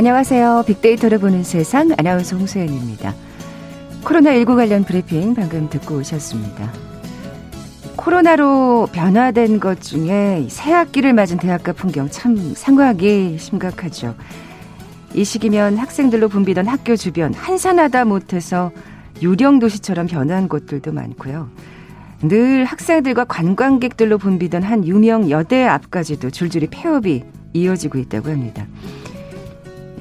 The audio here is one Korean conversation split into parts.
안녕하세요. 빅데이터를 보는 세상 아나운서 홍소연입니다. 코로나19 관련 브리핑 방금 듣고 오셨습니다. 코로나로 변화된 것 중에 새 학기를 맞은 대학가 풍경 참 상황이 심각하죠. 이 시기면 학생들로 붐비던 학교 주변 한산하다 못해서 유령 도시처럼 변한 곳들도 많고요. 늘 학생들과 관광객들로 붐비던 한 유명 여대 앞까지도 줄줄이 폐업이 이어지고 있다고 합니다.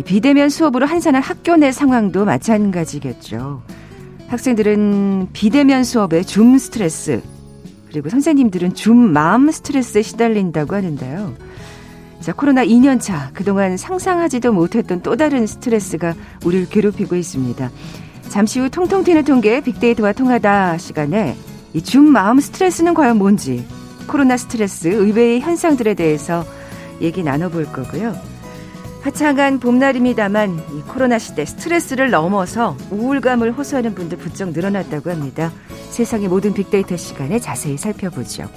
비대면 수업으로 한산한 학교 내 상황도 마찬가지겠죠. 학생들은 비대면 수업에 줌 스트레스, 그리고 선생님들은 줌 마음 스트레스에 시달린다고 하는데요. 자, 코로나 2년차, 그동안 상상하지도 못했던 또 다른 스트레스가 우리를 괴롭히고 있습니다. 잠시 후 통통 튀는 통계 빅데이터와 통하다 시간에 이 줌 마음 스트레스는 과연 뭔지, 코로나 스트레스, 의외의 현상들에 대해서 얘기 나눠볼 거고요. 화창한 봄날입니다만 이 코로나 시대 스트레스를 넘어서 우울감을 호소하는 분들 부쩍 늘어났다고 합니다. 세상의 모든 빅데이터 시간에 자세히 살펴보죠.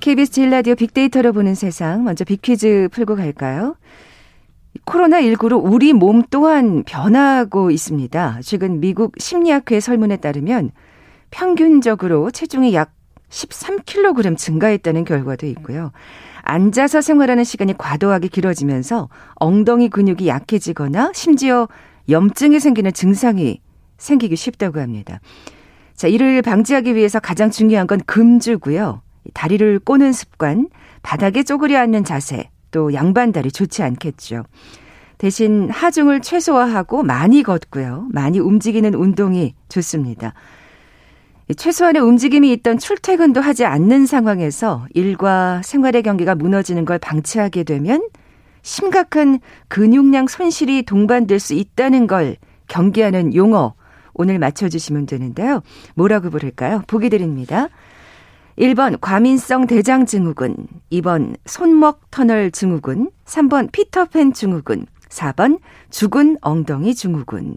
KBS 제일라디오 빅데이터로 보는 세상 먼저 빅퀴즈 풀고 갈까요? 코로나19로 우리 몸 또한 변하고 있습니다. 최근 미국 심리학회 설문에 따르면 평균적으로 체중이 약 13kg 증가했다는 결과도 있고요. 앉아서 생활하는 시간이 과도하게 길어지면서 엉덩이 근육이 약해지거나 심지어 염증이 생기는 증상이 생기기 쉽다고 합니다. 자, 이를 방지하기 위해서 가장 중요한 건 금주고요. 다리를 꼬는 습관, 바닥에 쪼그려 앉는 자세, 또 양반다리 좋지 않겠죠. 대신 하중을 최소화하고 많이 걷고요. 많이 움직이는 운동이 좋습니다. 최소한의 움직임이 있던 출퇴근도 하지 않는 상황에서 일과 생활의 경계가 무너지는 걸 방치하게 되면 심각한 근육량 손실이 동반될 수 있다는 걸 경계하는 용어 오늘 맞춰주시면 되는데요. 뭐라고 부를까요? 보기 드립니다. 1번 과민성 대장 증후군, 2번 손목 터널 증후군, 3번 피터팬 증후군, 4번 죽은 엉덩이 증후군.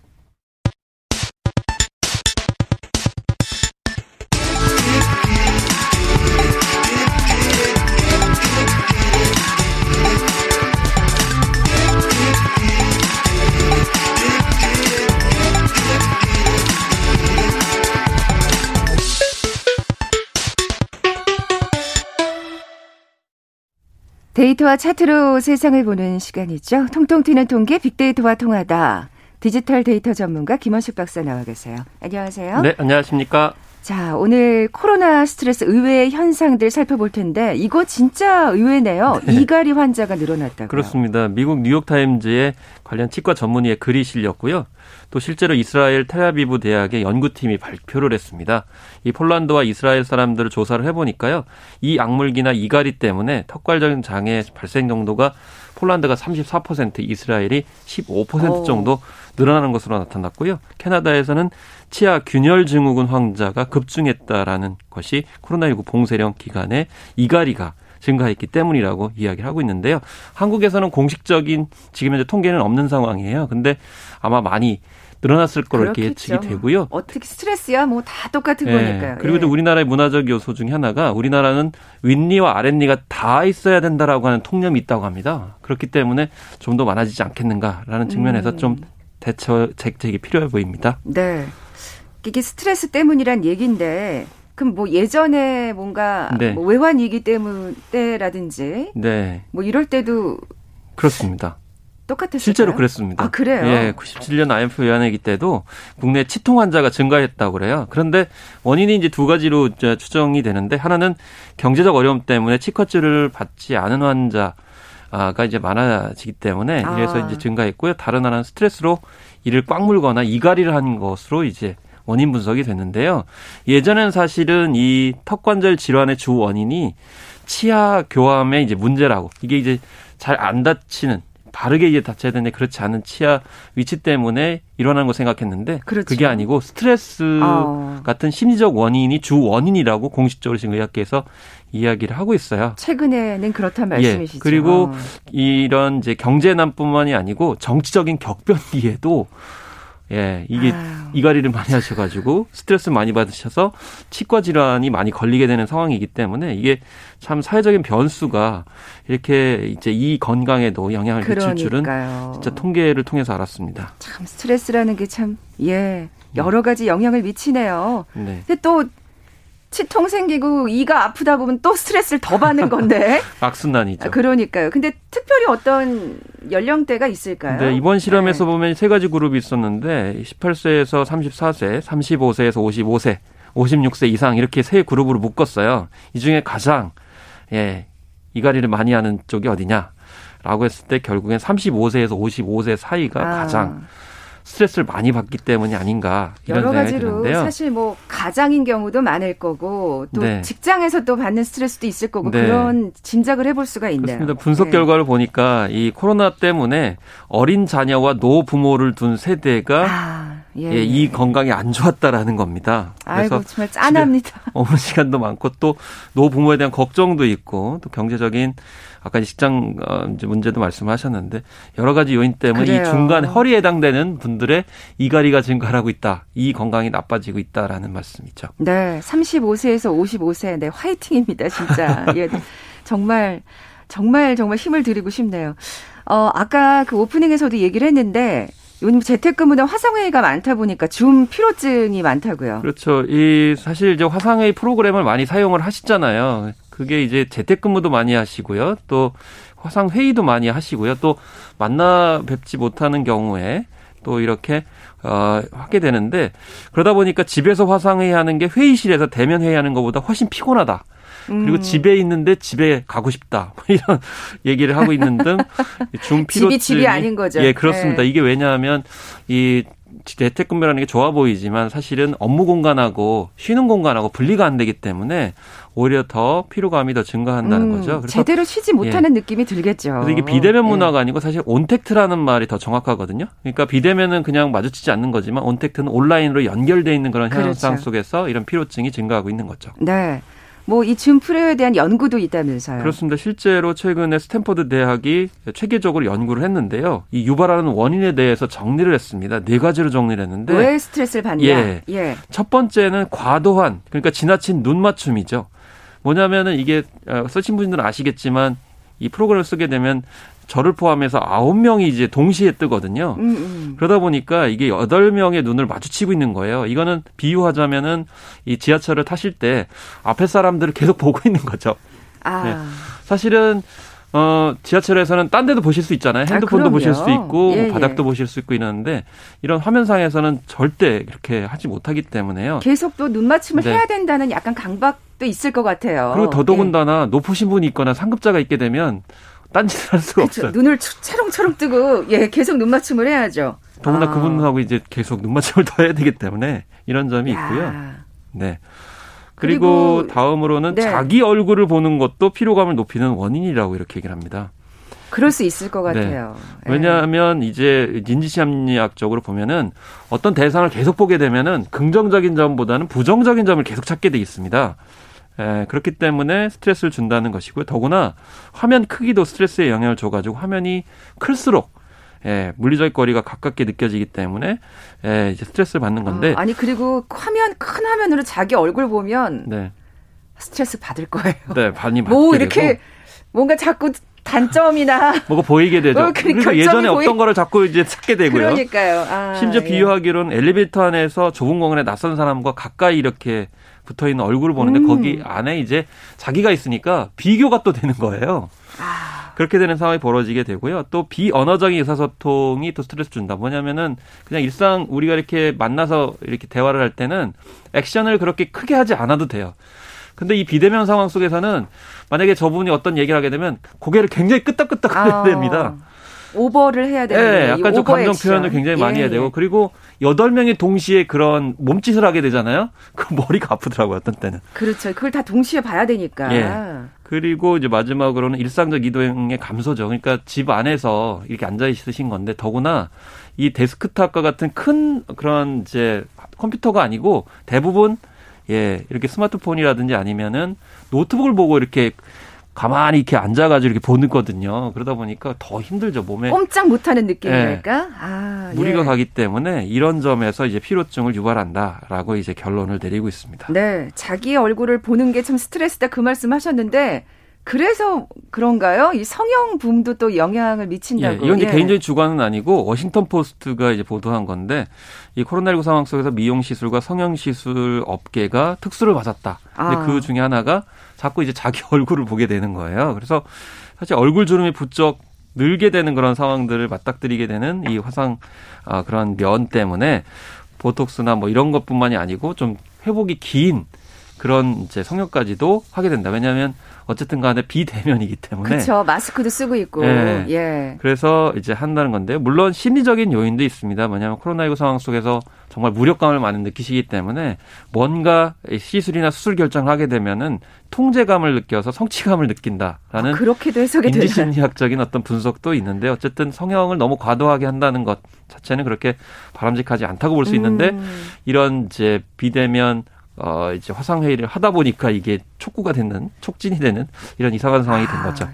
데이터와 차트로 세상을 보는 시간이죠. 통통 튀는 통계 빅데이터와 통하다. 디지털 데이터 전문가 김원식 박사 나와 계세요. 안녕하세요. 네, 안녕하십니까. 자, 오늘 코로나 스트레스 의외의 현상들 살펴볼 텐데 이거 진짜 의외네요. 네. 이갈이 환자가 늘어났다고요. 그렇습니다. 미국 뉴욕 타임즈에 관련 치과 전문의의 글이 실렸고요. 또 실제로 이스라엘 텔아비브 대학의 연구팀이 발표를 했습니다. 이 폴란드와 이스라엘 사람들을 조사를 해 보니까요. 이 악물기나 이가리 때문에 턱관절 장애 발생 정도가 폴란드가 34%, 이스라엘이 15% 정도 늘어나는 것으로 나타났고요. 캐나다에서는 치아 균열 증후군 환자가 급증했다라는 것이 코로나19 봉쇄령 기간에 이가리가 증가했기 때문이라고 이야기를 하고 있는데요. 한국에서는 공식적인 지금 현재 통계는 없는 상황이에요. 근데 아마 많이 늘어났을 거로 이렇게 예측이 되고요. 어떻게 스트레스야 뭐 다 똑같은 네. 거니까요. 그리고 또 예. 우리나라의 문화적 요소 중에 하나가 우리나라는 윗니와 아랫니가 다 있어야 된다라고 하는 통념이 있다고 합니다. 그렇기 때문에 좀 더 많아지지 않겠는가라는 측면에서 음. 좀 대처책책이 필요해 보입니다. 네. 이게 스트레스 때문이란 얘기인데 그럼 뭐 예전에 뭔가 네. 뭐 외환 위기 때문에라든지 네. 뭐 이럴 때도 그렇습니다. 똑같았어요. 실제로 그랬습니다. 아, 그래요? 예, 97년 IMF 외환위기 때도 국내 치통 환자가 증가했다고 그래요. 그런데 원인이 이제 두 가지로 추정이 되는데 하나는 경제적 어려움 때문에 치과치료를 받지 않은 환자가 이제 많아지기 때문에 아. 이래서 이제 증가했고요. 다른 하나는 스트레스로 이를 꽉 물거나 이갈이를 한 것으로 이제 원인 분석이 됐는데요. 예전엔 사실은 이 턱관절 질환의 주 원인이 치아 교함의 이제 문제라고 이게 이제 잘안 닫히는 바르게 이제 다쳐야 되는데 그렇지 않은 치아 위치 때문에 일어나는 거 생각했는데 그렇죠. 그게 아니고 스트레스 어. 같은 심리적 원인이 주 원인이라고 공식적으로 지금 의학계에서 이야기를 하고 있어요. 최근에는 그렇단 예, 말씀이시죠. 예, 그리고 이런 이제 경제난뿐만이 아니고 정치적인 격변기에도 예, 이게 아유. 이가리를 많이 하셔가지고 스트레스 많이 받으셔서 치과 질환이 많이 걸리게 되는 상황이기 때문에 이게 참 사회적인 변수가 이렇게 이제 이 건강에도 영향을 그러니까요. 미칠 줄은 진짜 통계를 통해서 알았습니다. 참 스트레스라는 게 참 예. 여러 가지 영향을 미치네요. 네. 근데 또 치통 생기고 이가 아프다 보면 또 스트레스를 더 받는 건데. 악순환이죠. 아, 그러니까요. 근데 특별히 어떤 연령대가 있을까요? 네, 이번 실험에서 네. 보면 세 가지 그룹이 있었는데 18세에서 34세, 35세에서 55세, 56세 이상 이렇게 세 그룹으로 묶었어요. 이 중에 가장 예, 이가리를 많이 하는 쪽이 어디냐 라고 했을 때 결국엔 35세에서 55세 사이가 아. 가장 스트레스를 많이 받기 때문이 아닌가 이런 여러 가지로 드는데요. 사실 뭐 가장인 경우도 많을 거고 또 네. 직장에서 또 받는 스트레스도 있을 거고 네. 그런 짐작을 해볼 수가 있네요. 그렇습니다. 분석 네. 결과를 보니까 이 코로나 때문에 어린 자녀와 노 부모를 둔 세대가 아, 예, 예, 이 건강이 안 좋았다라는 겁니다. 그래서 아이고 정말 짠합니다. 어느 시간도 많고 또 노 부모에 대한 걱정도 있고 또 경제적인 아까 직장 어, 문제도 말씀하셨는데 여러 가지 요인 때문에 그래요. 이 중간 허리에 해당되는 분들의 이가리가 증가하고 있다. 이 건강이 나빠지고 있다라는 말씀이죠. 네, 35세에서 55세 네 화이팅입니다, 진짜. 예. 정말 정말 정말 힘을 드리고 싶네요. 어, 아까 그 오프닝에서도 얘기를 했는데 요즘 재택근무나 화상회의가 많다 보니까 줌 피로증이 많다고요. 그렇죠. 이 사실 이제 화상회의 프로그램을 많이 사용을 하시잖아요. 그게 이제 재택근무도 많이 하시고요. 또 화상 회의도 많이 하시고요. 또 만나 뵙지 못하는 경우에 또 이렇게 어 하게 되는데 그러다 보니까 집에서 화상 회의 하는 게 회의실에서 대면 회의하는 것보다 훨씬 피곤하다. 그리고 음. 집에 있는데 집에 가고 싶다. 뭐 이런 얘기를 하고 있는 등 중피로증이 집이 집이 아닌 거죠. 예, 그렇습니다. 네. 이게 왜냐하면 이 재택근무라는 게 좋아 보이지만 사실은 업무 공간하고 쉬는 공간하고 분리가 안 되기 때문에 오히려 더 피로감이 더 증가한다는 음, 거죠. 그래서 제대로 쉬지 못하는 예. 느낌이 들겠죠. 그래서 이게 비대면 예. 문화가 예. 아니고 사실 온택트라는 말이 더 정확하거든요. 그러니까 비대면은 그냥 마주치지 않는 거지만 온택트는 온라인으로 연결돼 있는 그런 그렇죠. 현상 속에서 이런 피로증이 증가하고 있는 거죠. 네. 뭐 이 줌 프레어에 대한 연구도 있다면서요. 그렇습니다. 실제로 최근에 스탠퍼드 대학이 체계적으로 연구를 했는데요. 이 유발하는 원인에 대해서 정리를 했습니다. 네 가지로 정리를 했는데 왜 스트레스를 받냐? 예. 예. 첫 번째는 과도한 그러니까 지나친 눈 맞춤이죠. 뭐냐면은 이게 어, 쓰신 분들은 아시겠지만 이 프로그램을 쓰게 되면 저를 포함해서 아홉 명이 이제 동시에 뜨거든요. 음, 음. 그러다 보니까 이게 여덟 명의 눈을 마주치고 있는 거예요. 이거는 비유하자면은 이 지하철을 타실 때 앞에 사람들을 계속 보고 있는 거죠. 아. 네. 사실은 어, 지하철에서는 딴 데도 보실 수 있잖아요. 아, 핸드폰도 아, 보실 수 있고, 예, 뭐 바닥도 예. 보실 수 있고 이러는데, 이런 화면상에서는 절대 그렇게 하지 못하기 때문에요. 계속 또 눈맞춤을 네. 해야 된다는 약간 강박도 있을 것 같아요. 그리고 더더군다나 예. 높으신 분이 있거나 상급자가 있게 되면, 딴짓을 할 수가 그렇죠. 없어요. 눈을 차롱차롱 뜨고 예 계속 눈 맞춤을 해야죠. 더구나 아. 그분하고 이제 계속 눈 맞춤을 더 해야 되기 때문에 이런 점이 야. 있고요. 네. 그리고, 그리고 다음으로는 네. 자기 얼굴을 보는 것도 피로감을 높이는 원인이라고 이렇게 얘기를 합니다. 그럴 수 있을 것 네. 같아요. 네. 왜냐하면 이제 인지심리학적으로 보면은 어떤 대상을 계속 보게 되면은 긍정적인 점보다는 부정적인 점을 계속 찾게 돼 있습니다. 에, 예, 그렇기 때문에 스트레스를 준다는 것이고요. 더구나 화면 크기도 스트레스에 영향을 줘가지고 화면이 클수록 예, 물리적 거리가 가깝게 느껴지기 때문에 예, 이제 스트레스를 받는 건데. 아, 니 그리고 화면 큰 화면으로 자기 얼굴 보면 네. 스트레스 받을 거예요. 네, 많이 받게 뭐 이렇게 되고. 뭔가 자꾸 단점이나 뭐가 보이게 되죠. 뭐 그러니까 예전에 보이... 없던 거를 자꾸 이제 찾게 되고요. 그러니까요. 아, 심지어 예. 비유하기로는 엘리베이터 안에서 좁은 공간에 낯선 사람과 가까이 이렇게 붙어 있는 얼굴을 보는데 음. 거기 안에 이제 자기가 있으니까 비교가 또 되는 거예요. 아. 그렇게 되는 상황이 벌어지게 되고요. 또 비언어적인 의사소통이 또 스트레스 준다. 뭐냐면은 그냥 일상 우리가 이렇게 만나서 이렇게 대화를 할 때는 액션을 그렇게 크게 하지 않아도 돼요. 근데 이 비대면 상황 속에서는 만약에 저분이 어떤 얘기를 하게 되면 고개를 굉장히 끄덕끄덕 해야 아. 됩니다. 오버를 해야 되는 네, 약간 좀 감정 액션. 표현을 굉장히 많이 예, 해야 되고 예. 그리고 여덟 명이 동시에 그런 몸짓을 하게 되잖아요. 그 머리가 아프더라고요 어떤 때는. 그렇죠. 그걸 다 동시에 봐야 되니까. 예. 그리고 이제 마지막으로는 일상적 이동의 감소죠. 그러니까 집 안에서 이렇게 앉아 있으신 건데 더구나 이 데스크탑과 같은 큰 그런 이제 컴퓨터가 아니고 대부분 예 이렇게 스마트폰이라든지 아니면은 노트북을 보고 이렇게 가만히 이렇게 앉아가지고 이렇게 보는거든요. 그러다 보니까 더 힘들죠 몸에. 꼼짝 못하는 느낌이랄까. 예. 아, 무리가 예. 가기 때문에 이런 점에서 이제 피로증을 유발한다라고 이제 결론을 내리고 있습니다. 네, 자기의 얼굴을 보는 게 참 스트레스다 그 말씀하셨는데 그래서 그런가요? 이 성형 붐도 또 영향을 미친다고. 예, 이건 이제 예. 개인적인 주관은 아니고 워싱턴 포스트가 이제 보도한 건데 이 코로나19 상황 속에서 미용 시술과 성형 시술 업계가 특수를 받았다. 근데 아. 그 중에 하나가 자꾸 이제 자기 얼굴을 보게 되는 거예요. 그래서 사실 얼굴 주름이 부쩍 늘게 되는 그런 상황들을 맞닥뜨리게 되는 이 화상 아, 그런 면 때문에 보톡스나 뭐 이런 것뿐만이 아니고 좀 회복이 긴 그런 이제 성형까지도 하게 된다. 왜냐하면 어쨌든 간에 비대면이기 때문에. 그렇죠. 마스크도 쓰고 있고. 네. 예. 그래서 이제 한다는 건데요. 물론 심리적인 요인도 있습니다. 뭐냐면 코로나19 상황 속에서 정말 무력감을 많이 느끼시기 때문에 뭔가 시술이나 수술 결정을 하게 되면은 통제감을 느껴서 성취감을 느낀다라는 아, 그렇게도 해석이 인지 심리학적인 어떤 분석도 있는데 어쨌든 성형을 너무 과도하게 한다는 것 자체는 그렇게 바람직하지 않다고 볼 수 있는데 음. 이런 이제 비대면 어, 이제 화상회의를 하다 보니까 이게 촉구가 되는, 촉진이 되는 이런 이상한 상황이 된 아, 거죠.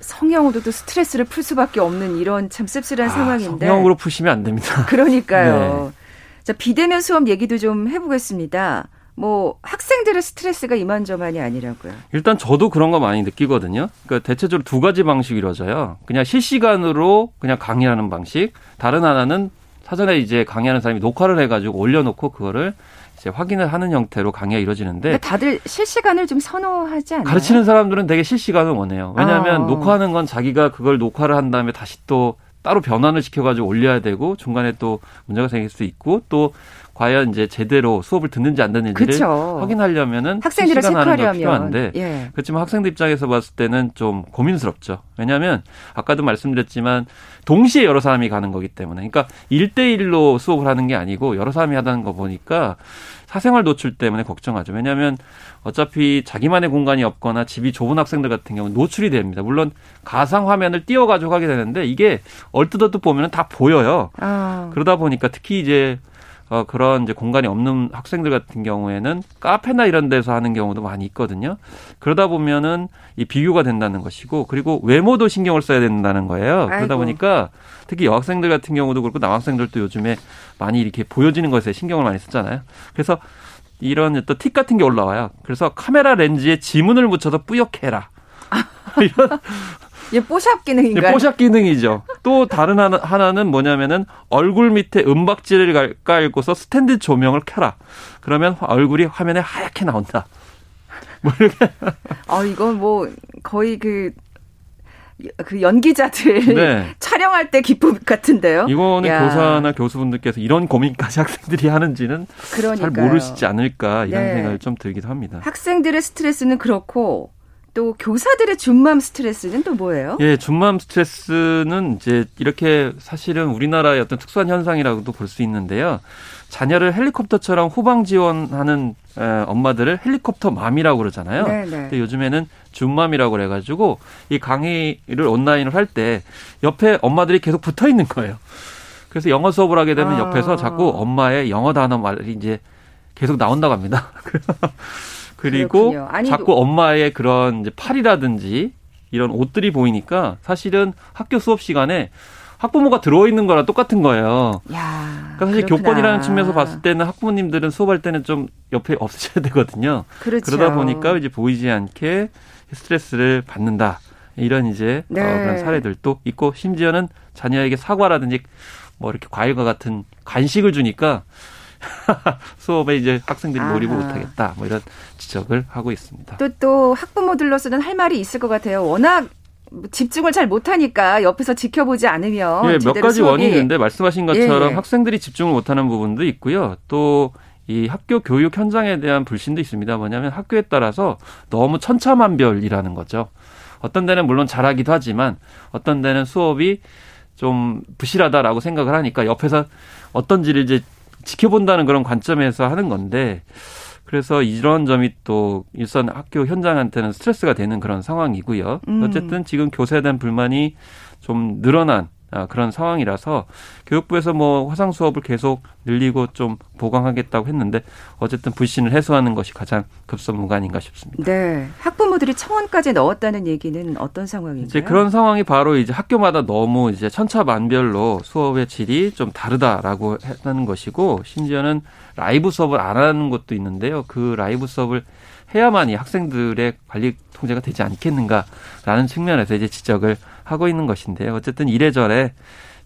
성형으로도 스트레스를 풀 수밖에 없는 이런 참 씁쓸한 아, 상황인데. 성형으로 푸시면 안 됩니다. 그러니까요. 네. 자, 비대면 수업 얘기도 좀 해보겠습니다. 뭐 학생들의 스트레스가 이만저만이 아니라고요. 일단 저도 그런 거 많이 느끼거든요. 그러니까 대체적으로 두 가지 방식이 이루어져요. 그냥 실시간으로 그냥 강의하는 방식. 다른 하나는 사전에 이제 강의하는 사람이 녹화를 해가지고 올려놓고 그거를 이제 확인을 하는 형태로 강의가 이루어지는데 다들 실시간을 좀 선호하지 않나요? 가르치는 사람들은 되게 실시간을 원해요. 왜냐하면 아. 녹화하는 건 자기가 그걸 녹화를 한 다음에 다시 또 따로 변환을 시켜가지고 올려야 되고 중간에 또 문제가 생길 수 있고 또 과연 이제 제대로 수업을 듣는지 안 듣는지를 그쵸. 확인하려면은 학생들을 체크하려면 필요한데 예. 그렇지만 학생들 입장에서 봤을 때는 좀 고민스럽죠. 왜냐하면 아까도 말씀드렸지만 동시에 여러 사람이 가는 거기 때문에 그러니까 일대일로 수업을 하는 게 아니고 여러 사람이 하다는 거 보니까 사생활 노출 때문에 걱정하죠. 왜냐하면 어차피 자기만의 공간이 없거나 집이 좁은 학생들 같은 경우는 노출이 됩니다. 물론 가상 화면을 띄워 가지고 하게 되는데 이게 얼뜻 얼뜻 보면 다 보여요. 아. 그러다 보니까 특히 이제 어, 그런 이제 공간이 없는 학생들 같은 경우에는 카페나 이런 데서 하는 경우도 많이 있거든요. 그러다 보면은 이 비교가 된다는 것이고 그리고 외모도 신경을 써야 된다는 거예요. 아이고. 그러다 보니까 특히 여학생들 같은 경우도 그렇고 남학생들도 요즘에 많이 이렇게 보여지는 것에 신경을 많이 쓰잖아요. 그래서 이런 또틱 같은 게 올라와요. 그래서 카메라 렌즈에 지문을 묻혀서 뿌옇게 해라. 이런 예, 뽀샵 기능인가요? 예, 뽀샵 기능이죠. 또 다른 하나, 하나는 뭐냐면은 얼굴 밑에 은박지를 깔고서 스탠드 조명을 켜라. 그러면 얼굴이 화면에 하얗게 나온다. 뭐 이렇게. 아, 이건 뭐 거의 그, 그 연기자들 네. 촬영할 때 기쁨 같은데요. 이거는 야. 교사나 교수분들께서 이런 고민까지 학생들이 하는지는 그러니까요. 잘 모르시지 않을까 이런 네. 생각이 좀 들기도 합니다. 학생들의 스트레스는 그렇고 또 교사들의 준맘 스트레스는 또 뭐예요? 예, 준맘 스트레스는 이제 이렇게 사실은 우리나라의 어떤 특수한 현상이라고도 볼 수 있는데요. 자녀를 헬리콥터처럼 후방 지원하는 엄마들을 헬리콥터 맘이라고 그러잖아요. 네네. 네. 근데 요즘에는 준맘이라고 그래가지고 이 강의를 온라인으로 할때 옆에 엄마들이 계속 붙어 있는 거예요. 그래서 영어 수업을 하게 되면 아. 옆에서 자꾸 엄마의 영어 단어 말이 이제 계속 나온다고 합니다. 그리고 아니, 자꾸 엄마의 그런 이제 팔이라든지 이런 옷들이 보이니까 사실은 학교 수업 시간에 학부모가 들어와 있는 거랑 똑같은 거예요. 야, 그러니까 사실 그렇구나. 교권이라는 측면에서 봤을 때는 학부모님들은 수업할 때는 좀 옆에 없으셔야 되거든요. 그렇죠. 그러다 보니까 이제 보이지 않게 스트레스를 받는다. 이런 이제 네. 어, 그런 사례들도 있고 심지어는 자녀에게 사과라든지 뭐 이렇게 과일과 같은 간식을 주니까 수업에 이제 학생들이 몰입을 못하겠다. 뭐 이런 지적을 하고 있습니다. 또, 또 학부모들로서는 할 말이 있을 것 같아요. 워낙 집중을 잘 못하니까 옆에서 지켜보지 않으면 예, 몇 가지 수업이. 원인이 있는데 말씀하신 것처럼 예. 학생들이 집중을 못하는 부분도 있고요. 또 이 학교 교육 현장에 대한 불신도 있습니다. 뭐냐면 학교에 따라서 너무 천차만별이라는 거죠. 어떤 데는 물론 잘하기도 하지만 어떤 데는 수업이 좀 부실하다라고 생각을 하니까 옆에서 어떤지를 이제 지켜본다는 그런 관점에서 하는 건데 그래서 이런 점이 또 일선 학교 현장한테는 스트레스가 되는 그런 상황이고요. 음. 어쨌든 지금 교사에 대한 불만이 좀 늘어난 아, 그런 상황이라서 교육부에서 뭐 화상 수업을 계속 늘리고 좀 보강하겠다고 했는데 어쨌든 불신을 해소하는 것이 가장 급선무가 싶습니다. 네. 학부모들이 청원까지 넣었다는 얘기는 어떤 상황인가요? 이제 그런 상황이 바로 이제 학교마다 너무 이제 천차만별로 수업의 질이 좀 다르다라고 하는 것이고 심지어는 라이브 수업을 안 하는 것도 있는데요. 그 라이브 수업을 해야만이 학생들의 관리 통제가 되지 않겠는가라는 측면에서 이제 지적을 하고 있는 것인데요. 어쨌든 이래저래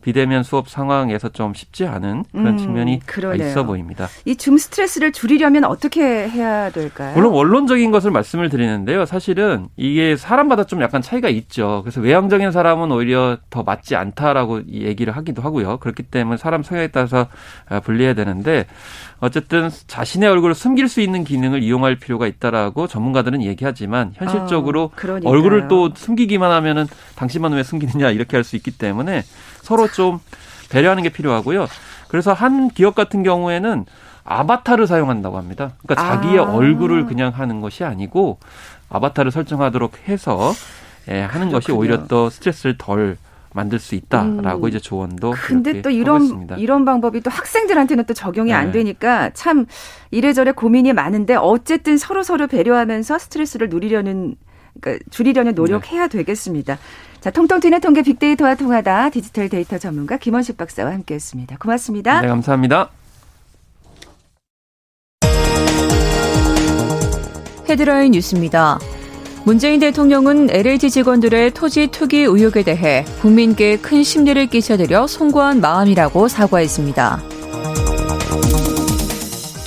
비대면 수업 상황에서 좀 쉽지 않은 그런 음, 측면이 그러네요. 있어 보입니다. 이 줌 스트레스를 줄이려면 어떻게 해야 될까요? 물론 원론적인 것을 말씀을 드리는데요. 사실은 이게 사람마다 좀 약간 차이가 있죠. 그래서 외향적인 사람은 오히려 더 맞지 않다라고 얘기를 하기도 하고요. 그렇기 때문에 사람 성향에 따라서 아, 분리해야 되는데 어쨌든 자신의 얼굴을 숨길 수 있는 기능을 이용할 필요가 있다라고 전문가들은 얘기하지만 현실적으로 어, 얼굴을 또 숨기기만 하면은 당신만 왜 숨기느냐 이렇게 할 수 있기 때문에 서로 좀 배려하는 게 필요하고요. 그래서 한 기업 같은 경우에는 아바타를 사용한다고 합니다. 그러니까 자기의 아. 얼굴을 그냥 하는 것이 아니고 아바타를 설정하도록 해서 예, 하는 그렇군요. 것이 오히려 또 스트레스를 덜 만들 수 있다라고 음. 이제 조언도 근데 또 이런 이런 방법이 또 학생들한테는 또 적용이 네. 안 되니까 참 이래저래 고민이 많은데 어쨌든 서로 서로 배려하면서 스트레스를 누리려는 그러니까 줄이려는 노력해야 네. 되겠습니다. 자, 통통 튀는 통계 빅데이터와 통하다 디지털 데이터 전문가 김원식 박사와 함께했습니다. 고맙습니다. 네, 감사합니다. 헤드라인 뉴스입니다. 문재인 대통령은 LH 직원들의 토지 투기 의혹에 대해 국민께 큰 심리를 끼쳐드려 송구한 마음이라고 사과했습니다.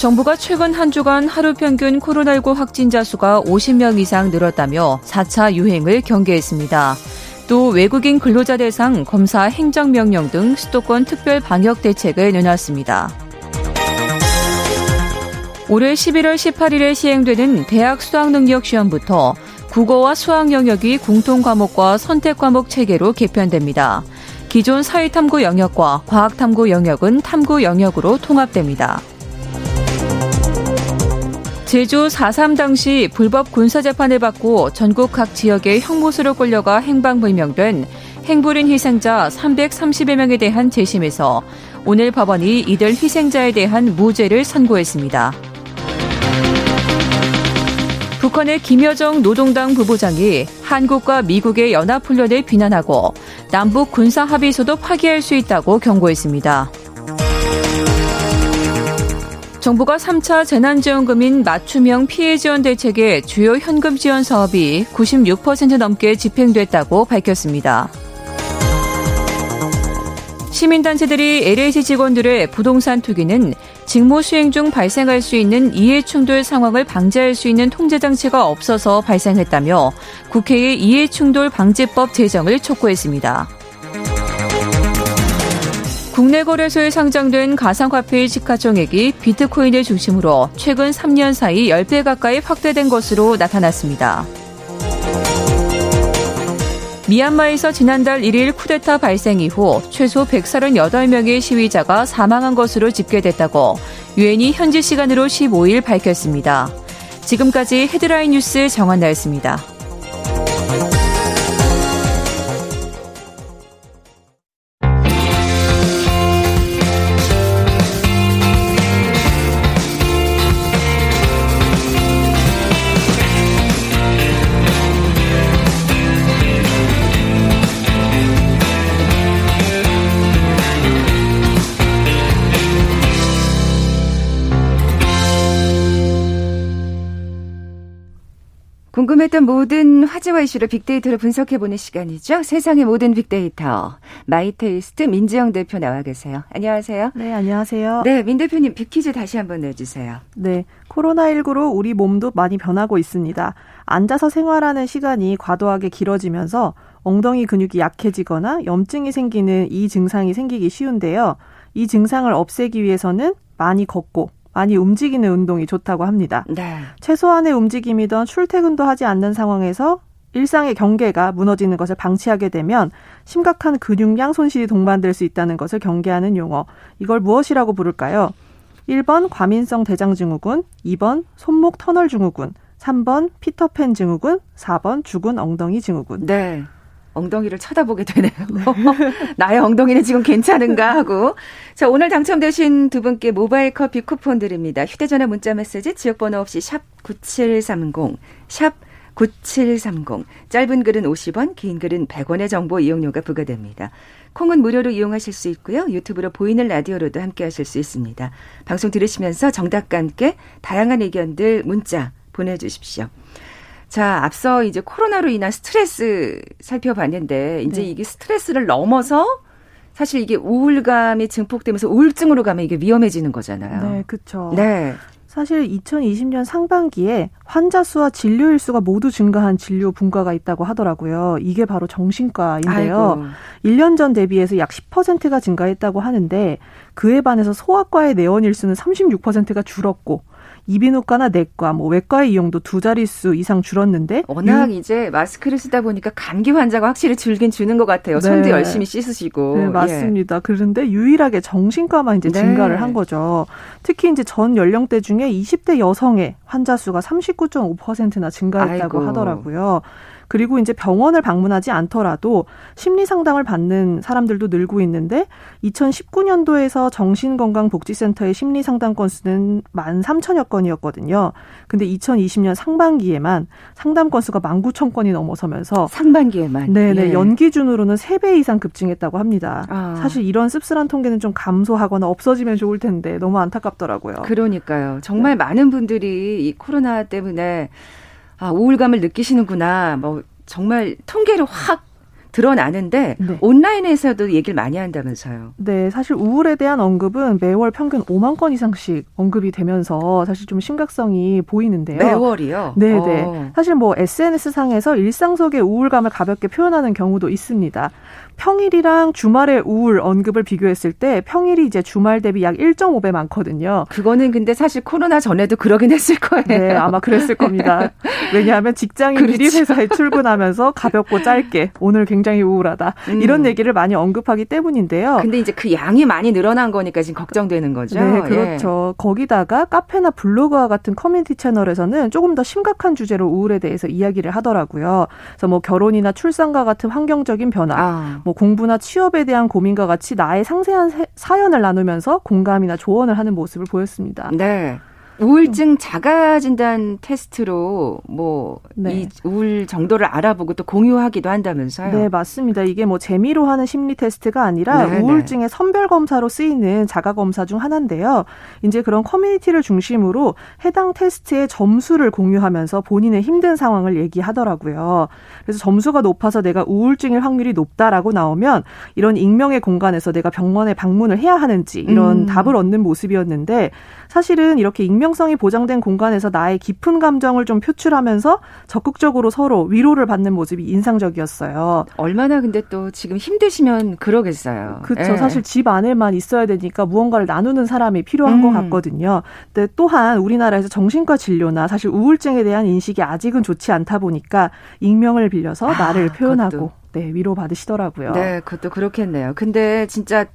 정부가 최근 한 주간 하루 평균 코로나19 확진자 수가 50명 이상 늘었다며 4차 유행을 경계했습니다. 또 외국인 근로자 대상 검사 행정명령 등 수도권 특별 방역 대책을 내놨습니다. 올해 11월 18일에 시행되는 대학 수학능력 시험부터 국어와 수학 영역이 공통 과목과 선택 과목 체계로 개편됩니다. 기존 사회탐구 영역과 과학탐구 영역은 탐구 영역으로 통합됩니다. 제주 4.3 당시 불법 군사재판을 받고 전국 각 지역의 형무소로 끌려가 행방불명된 행불인 희생자 330여 명에 대한 재심에서 오늘 법원이 이들 희생자에 대한 무죄를 선고했습니다. 북한의 김여정 노동당 부부장이 한국과 미국의 연합훈련을 비난하고 남북 군사 합의서도 파기할 수 있다고 경고했습니다. 정부가 3차 재난지원금인 맞춤형 피해 지원 대책의 주요 현금 지원 사업이 96% 넘게 집행됐다고 밝혔습니다. 시민단체들이 LH 직원들의 부동산 투기는 직무 수행 중 발생할 수 있는 이해 충돌 상황을 방지할 수 있는 통제 장치가 없어서 발생했다며 국회의 이해 충돌 방지법 제정을 촉구했습니다. 국내 거래소에 상장된 가상화폐의 시가총액이 비트코인을 중심으로 최근 3년 사이 10배 가까이 확대된 것으로 나타났습니다. 미얀마에서 지난달 1일 쿠데타 발생 이후 최소 138명의 시위자가 사망한 것으로 집계됐다고 유엔이 현지 시간으로 15일 밝혔습니다. 지금까지 헤드라인 뉴스 정한나였습니다. 궁금했던 모든 화제와 이슈를 빅데이터로 분석해보는 시간이죠. 세상의 모든 빅데이터. 마이테이스트 민지영 대표 나와 계세요. 안녕하세요. 네, 안녕하세요. 네, 민 대표님 빅퀴즈 다시 한번 내주세요. 네, 코로나19로 우리 몸도 많이 변하고 있습니다. 앉아서 생활하는 시간이 과도하게 길어지면서 엉덩이 근육이 약해지거나 염증이 생기는 이 증상이 생기기 쉬운데요. 이 증상을 없애기 위해서는 많이 걷고 많이 움직이는 운동이 좋다고 합니다. 네. 최소한의 움직임이던 출퇴근도 하지 않는 상황에서 일상의 경계가 무너지는 것을 방치하게 되면 심각한 근육량 손실이 동반될 수 있다는 것을 경계하는 용어. 이걸 무엇이라고 부를까요? 1번 과민성 대장 증후군, 2번 손목 터널 증후군, 3번 피터팬 증후군, 4번 죽은 엉덩이 증후군. 네. 엉덩이를 쳐다보게 되네요. 나의 엉덩이는 지금 괜찮은가 하고. 자, 오늘 당첨되신 두 분께 모바일 커피 쿠폰 드립니다. 휴대전화 문자 메시지 지역번호 없이 샵 9730, 샵 9730. 짧은 글은 50원, 긴 글은 100원의 정보 이용료가 부과됩니다. 콩은 무료로 이용하실 수 있고요. 유튜브로 보이는 라디오로도 함께 하실 수 있습니다. 방송 들으시면서 정답과 함께 다양한 의견들 문자 보내주십시오. 자, 앞서 이제 코로나로 인한 스트레스 살펴봤는데 이제 네. 이게 스트레스를 넘어서 사실 이게 우울감이 증폭되면서 우울증으로 가면 이게 위험해지는 거잖아요. 네, 그렇죠. 네. 사실 2020년 상반기에 환자 수와 진료일 수가 모두 증가한 진료 분과가 있다고 하더라고요. 이게 바로 정신과인데요. 아이고. 1년 전 대비해서 약 10%가 증가했다고 하는데 그에 반해서 소아과의 내원 일 수는 36%가 줄었고 이비인후과나 내과, 뭐 외과의 이용도 두 자릿수 이상 줄었는데 워낙 유... 이제 마스크를 쓰다 보니까 감기 환자가 확실히 줄긴 주는 것 같아요. 네. 손도 열심히 씻으시고. 네, 맞습니다. 예. 그런데 유일하게 정신과만 이제 네. 증가를 한 거죠. 특히 이제 전 연령대 중에 20대 여성의 환자 수가 39.5%나 증가했다고 아이고. 하더라고요. 그리고 이제 병원을 방문하지 않더라도 심리 상담을 받는 사람들도 늘고 있는데 2019년도에서 정신건강복지센터의 심리 상담 건수는 13,000여 건이었거든요. 근데 2020년 상반기에만 상담 건수가 19,000건이 넘어서면서 상반기에만 네네 예. 연 기준으로는 3배 이상 급증했다고 합니다. 아. 사실 이런 씁쓸한 통계는 좀 감소하거나 없어지면 좋을 텐데 너무 안타깝더라고요. 그러니까요. 정말 네. 많은 분들이 이 코로나 때문에 아, 우울감을 느끼시는구나. 뭐 정말 통계로 확 드러나는데 네. 온라인에서도 얘기를 많이 한다면서요. 네, 사실 우울에 대한 언급은 매월 평균 5만 건 이상씩 언급이 되면서 사실 좀 심각성이 보이는데요. 매월이요? 네, 네. 어. 사실 뭐 SNS 상에서 일상 속의 우울감을 가볍게 표현하는 경우도 있습니다. 평일이랑 주말에 우울 언급을 비교했을 때 평일이 이제 주말 대비 약 1.5배 많거든요. 그거는 근데 사실 코로나 전에도 그러긴 했을 거예요. 네, 아마 그랬을 겁니다. 왜냐하면 직장인들이 그렇죠. 회사에 출근하면서 가볍고 짧게 오늘 굉장히 우울하다 음. 이런 얘기를 많이 언급하기 때문인데요. 근데 이제 그 양이 많이 늘어난 거니까 지금 걱정되는 거죠. 네, 그렇죠. 예. 거기다가 카페나 블로그와 같은 커뮤니티 채널에서는 조금 더 심각한 주제로 우울에 대해서 이야기를 하더라고요. 그래서 뭐 결혼이나 출산과 같은 환경적인 변화, 아. 뭐뭐 공부나 취업에 대한 고민과 같이 나의 상세한 사연을 나누면서 공감이나 조언을 하는 모습을 보였습니다. 네. 우울증 자가 진단 테스트로 뭐이 네. 우울 정도를 알아보고 또 공유하기도 한다면서요? 네, 맞습니다. 이게 뭐 재미로 하는 심리 테스트가 아니라 네, 네. 우울증의 선별 검사로 쓰이는 자가 검사 중 하나인데요. 이제 그런 커뮤니티를 중심으로 해당 테스트의 점수를 공유하면서 본인의 힘든 상황을 얘기하더라고요. 그래서 점수가 높아서 내가 우울증일 확률이 높다라고 나오면 이런 익명의 공간에서 내가 병원에 방문을 해야 하는지 이런 음. 답을 얻는 모습이었는데 사실은 이렇게 익명 성이 보장된 공간에서 나의 깊은 감정을 좀 표출하면서 적극적으로 서로 위로를 받는 모습이 인상적이었어요. 얼마나 근데 또 지금 힘드시면 그러겠어요. 그렇죠. 예. 사실 집 안에만 있어야 되니까 무언가를 나누는 사람이 필요한 음. 것 같거든요. 근데 또한 우리나라에서 정신과 진료나 사실 우울증에 대한 인식이 아직은 좋지 않다 보니까 익명을 빌려서 아, 나를 표현하고 그것도. 네, 위로 받으시더라고요. 네, 그것도 그렇겠네요. 근데 진짜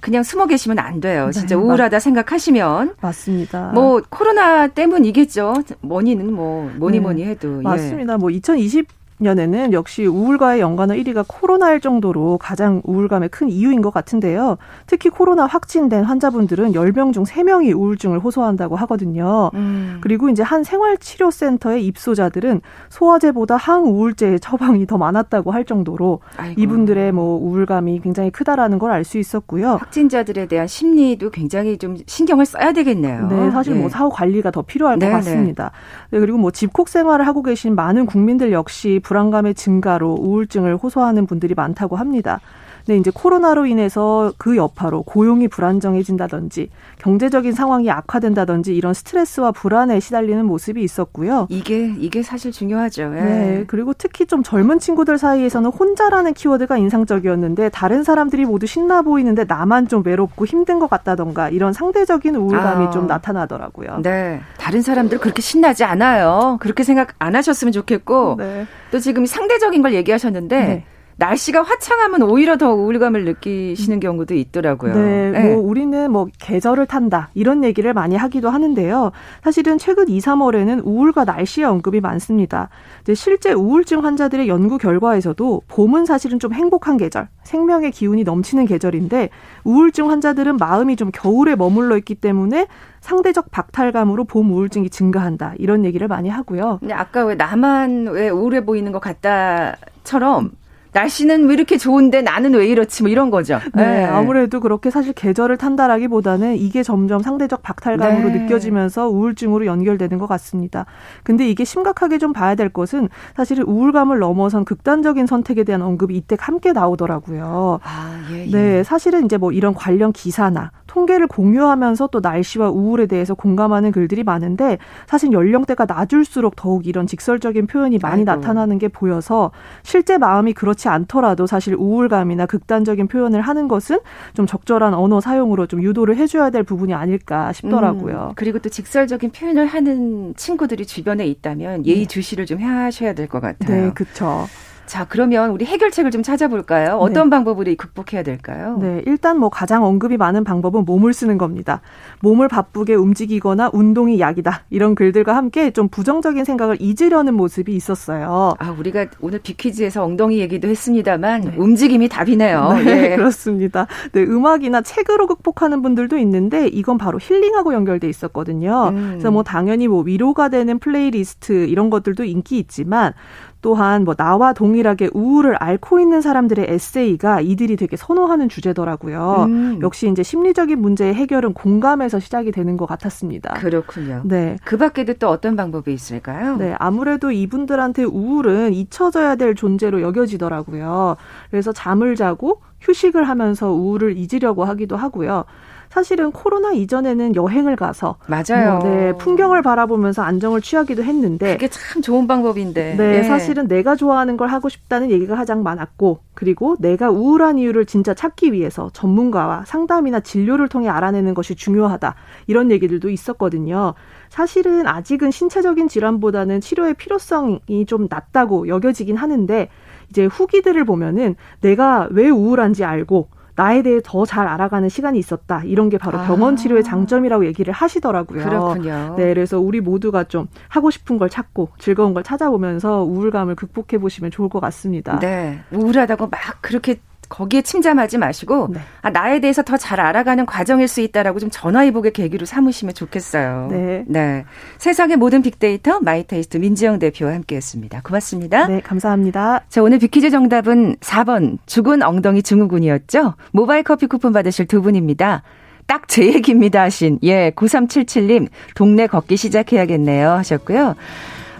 그냥 숨어 계시면 안 돼요. 네, 진짜 우울하다 맞, 생각하시면. 맞습니다. 뭐 코로나 때문이겠죠. 뭐니는 뭐 뭐니 네, 뭐니 해도. 맞습니다. 예. 뭐 2020. 년에는 역시 우울과의 연관어 1위가 코로나일 정도로 가장 우울감의 큰 이유인 것 같은데요. 특히 코로나 확진된 환자분들은 10명 중 3명이 우울증을 호소한다고 하거든요. 음. 그리고 이제 한 생활치료센터의 입소자들은 소화제보다 항우울제의 처방이 더 많았다고 할 정도로 아이고. 이분들의 뭐 우울감이 굉장히 크다라는 걸 알 수 있었고요. 확진자들에 대한 심리도 굉장히 좀 신경을 써야 되겠네요. 네, 사실 뭐 네. 뭐 사후 관리가 더 필요할 네, 것 같습니다. 네. 그리고 뭐 집콕 생활을 하고 계신 많은 국민들 역시 불안감의 증가로 우울증을 호소하는 분들이 많다고 합니다. 근데 이제 코로나로 인해서 그 여파로 고용이 불안정해진다든지 경제적인 상황이 악화된다든지 이런 스트레스와 불안에 시달리는 모습이 있었고요. 이게 이게 사실 중요하죠. 예. 네. 그리고 특히 좀 젊은 친구들 사이에서는 혼자라는 키워드가 인상적이었는데 다른 사람들이 모두 신나 보이는데 나만 좀 외롭고 힘든 것 같다던가 이런 상대적인 우울감이 아. 좀 나타나더라고요. 네. 다른 사람들 그렇게 신나지 않아요. 그렇게 생각 안 하셨으면 좋겠고 네. 또 지금 상대적인 걸 얘기하셨는데 네. 날씨가 화창하면 오히려 더 우울감을 느끼시는 경우도 있더라고요. 네, 네. 뭐 우리는 뭐 계절을 탄다 이런 얘기를 많이 하기도 하는데요. 사실은 최근 2, 3월에는 우울과 날씨의 언급이 많습니다. 근데 실제 우울증 환자들의 연구 결과에서도 봄은 사실은 좀 행복한 계절, 생명의 기운이 넘치는 계절인데 우울증 환자들은 마음이 좀 겨울에 머물러 있기 때문에 상대적 박탈감으로 봄 우울증이 증가한다 이런 얘기를 많이 하고요. 근데 아까 왜 나만 왜 우울해 보이는 것 같다처럼 날씨는 왜 이렇게 좋은데 나는 왜 이렇지 뭐 이런 거죠. 네, 아무래도 그렇게 사실 계절을 탄다라기보다는 이게 점점 상대적 박탈감으로 네. 느껴지면서 우울증으로 연결되는 것 같습니다. 근데 이게 심각하게 좀 봐야 될 것은 사실 우울감을 넘어선 극단적인 선택에 대한 언급이 이때 함께 나오더라고요. 아, 예, 예. 네, 사실은 이제 뭐 이런 관련 기사나 통계를 공유하면서 또 날씨와 우울에 대해서 공감하는 글들이 많은데 사실 연령대가 낮을수록 더욱 이런 직설적인 표현이 많이 아이고. 나타나는 게 보여서 실제 마음이 그렇지 않더라도 사실 우울감이나 극단적인 표현을 하는 것은 좀 적절한 언어 사용으로 좀 유도를 해줘야 될 부분이 아닐까 싶더라고요. 음, 그리고 또 직설적인 표현을 하는 친구들이 주변에 있다면 예의 주시를 좀 하셔야 될 것 같아요. 네, 그렇죠. 자, 그러면 우리 해결책을 좀 찾아볼까요? 어떤 방법으로 극복해야 될까요? 네, 일단 뭐 가장 언급이 많은 방법은 몸을 쓰는 겁니다. 몸을 바쁘게 움직이거나 운동이 약이다. 이런 글들과 함께 좀 부정적인 생각을 잊으려는 모습이 있었어요. 아, 우리가 오늘 빅퀴즈에서 엉덩이 얘기도 했습니다만 움직임이 답이네요. 네, 예. 그렇습니다. 네, 음악이나 책으로 극복하는 분들도 있는데 이건 바로 힐링하고 연결돼 있었거든요. 음. 그래서 뭐 당연히 뭐 위로가 되는 플레이리스트 이런 것들도 인기 있지만 또한 뭐 나와 동일하게 우울을 앓고 있는 사람들의 에세이가 이들이 되게 선호하는 주제더라고요. 음. 역시 이제 심리적인 문제의 해결은 공감에서 시작이 되는 것 같았습니다. 그렇군요. 네. 그 밖에도 또 어떤 방법이 있을까요? 네, 아무래도 이분들한테 우울은 잊혀져야 될 존재로 여겨지더라고요. 그래서 잠을 자고 휴식을 하면서 우울을 잊으려고 하기도 하고요. 사실은 코로나 이전에는 여행을 가서 맞아요. 뭐, 네, 풍경을 바라보면서 안정을 취하기도 했는데 그게 참 좋은 방법인데. 네, 예. 사실은 내가 좋아하는 걸 하고 싶다는 얘기가 가장 많았고, 그리고 내가 우울한 이유를 진짜 찾기 위해서 전문가와 상담이나 진료를 통해 알아내는 것이 중요하다. 이런 얘기들도 있었거든요. 사실은 아직은 신체적인 질환보다는 치료의 필요성이 좀 낮다고 여겨지긴 하는데, 이제 후기들을 보면은 내가 왜 우울한지 알고, 나에 대해 더 잘 알아가는 시간이 있었다. 이런 게 바로 아. 병원 치료의 장점이라고 얘기를 하시더라고요. 그렇군요. 네, 그래서 우리 모두가 좀 하고 싶은 걸 찾고 즐거운 걸 찾아보면서 우울감을 극복해 보시면 좋을 것 같습니다. 네. 우울하다고 막 그렇게 거기에 침잠하지 마시고 네. 아, 나에 대해서 더 잘 알아가는 과정일 수 있다라고 좀 전화위복의 계기로 삼으시면 좋겠어요. 네. 세상의 모든 빅데이터 마이테이스트 민지영 대표와 함께했습니다. 고맙습니다. 네, 감사합니다. 자, 오늘 빅퀴즈 정답은 4번 죽은 엉덩이 증후군이었죠. 모바일 커피 쿠폰 받으실 두 분입니다. 딱제 얘기입니다 하신 예 9377님 동네 걷기 시작해야겠네요 하셨고요.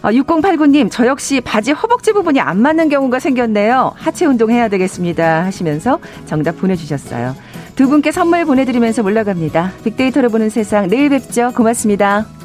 아, 6089님 저 역시 바지 허벅지 부분이 안 맞는 경우가 생겼네요. 하체 운동 해야 되겠습니다 하시면서 정답 보내주셨어요. 두 분께 선물 보내드리면서 물러갑니다. 빅데이터를 보는 세상 내일 뵙죠. 고맙습니다.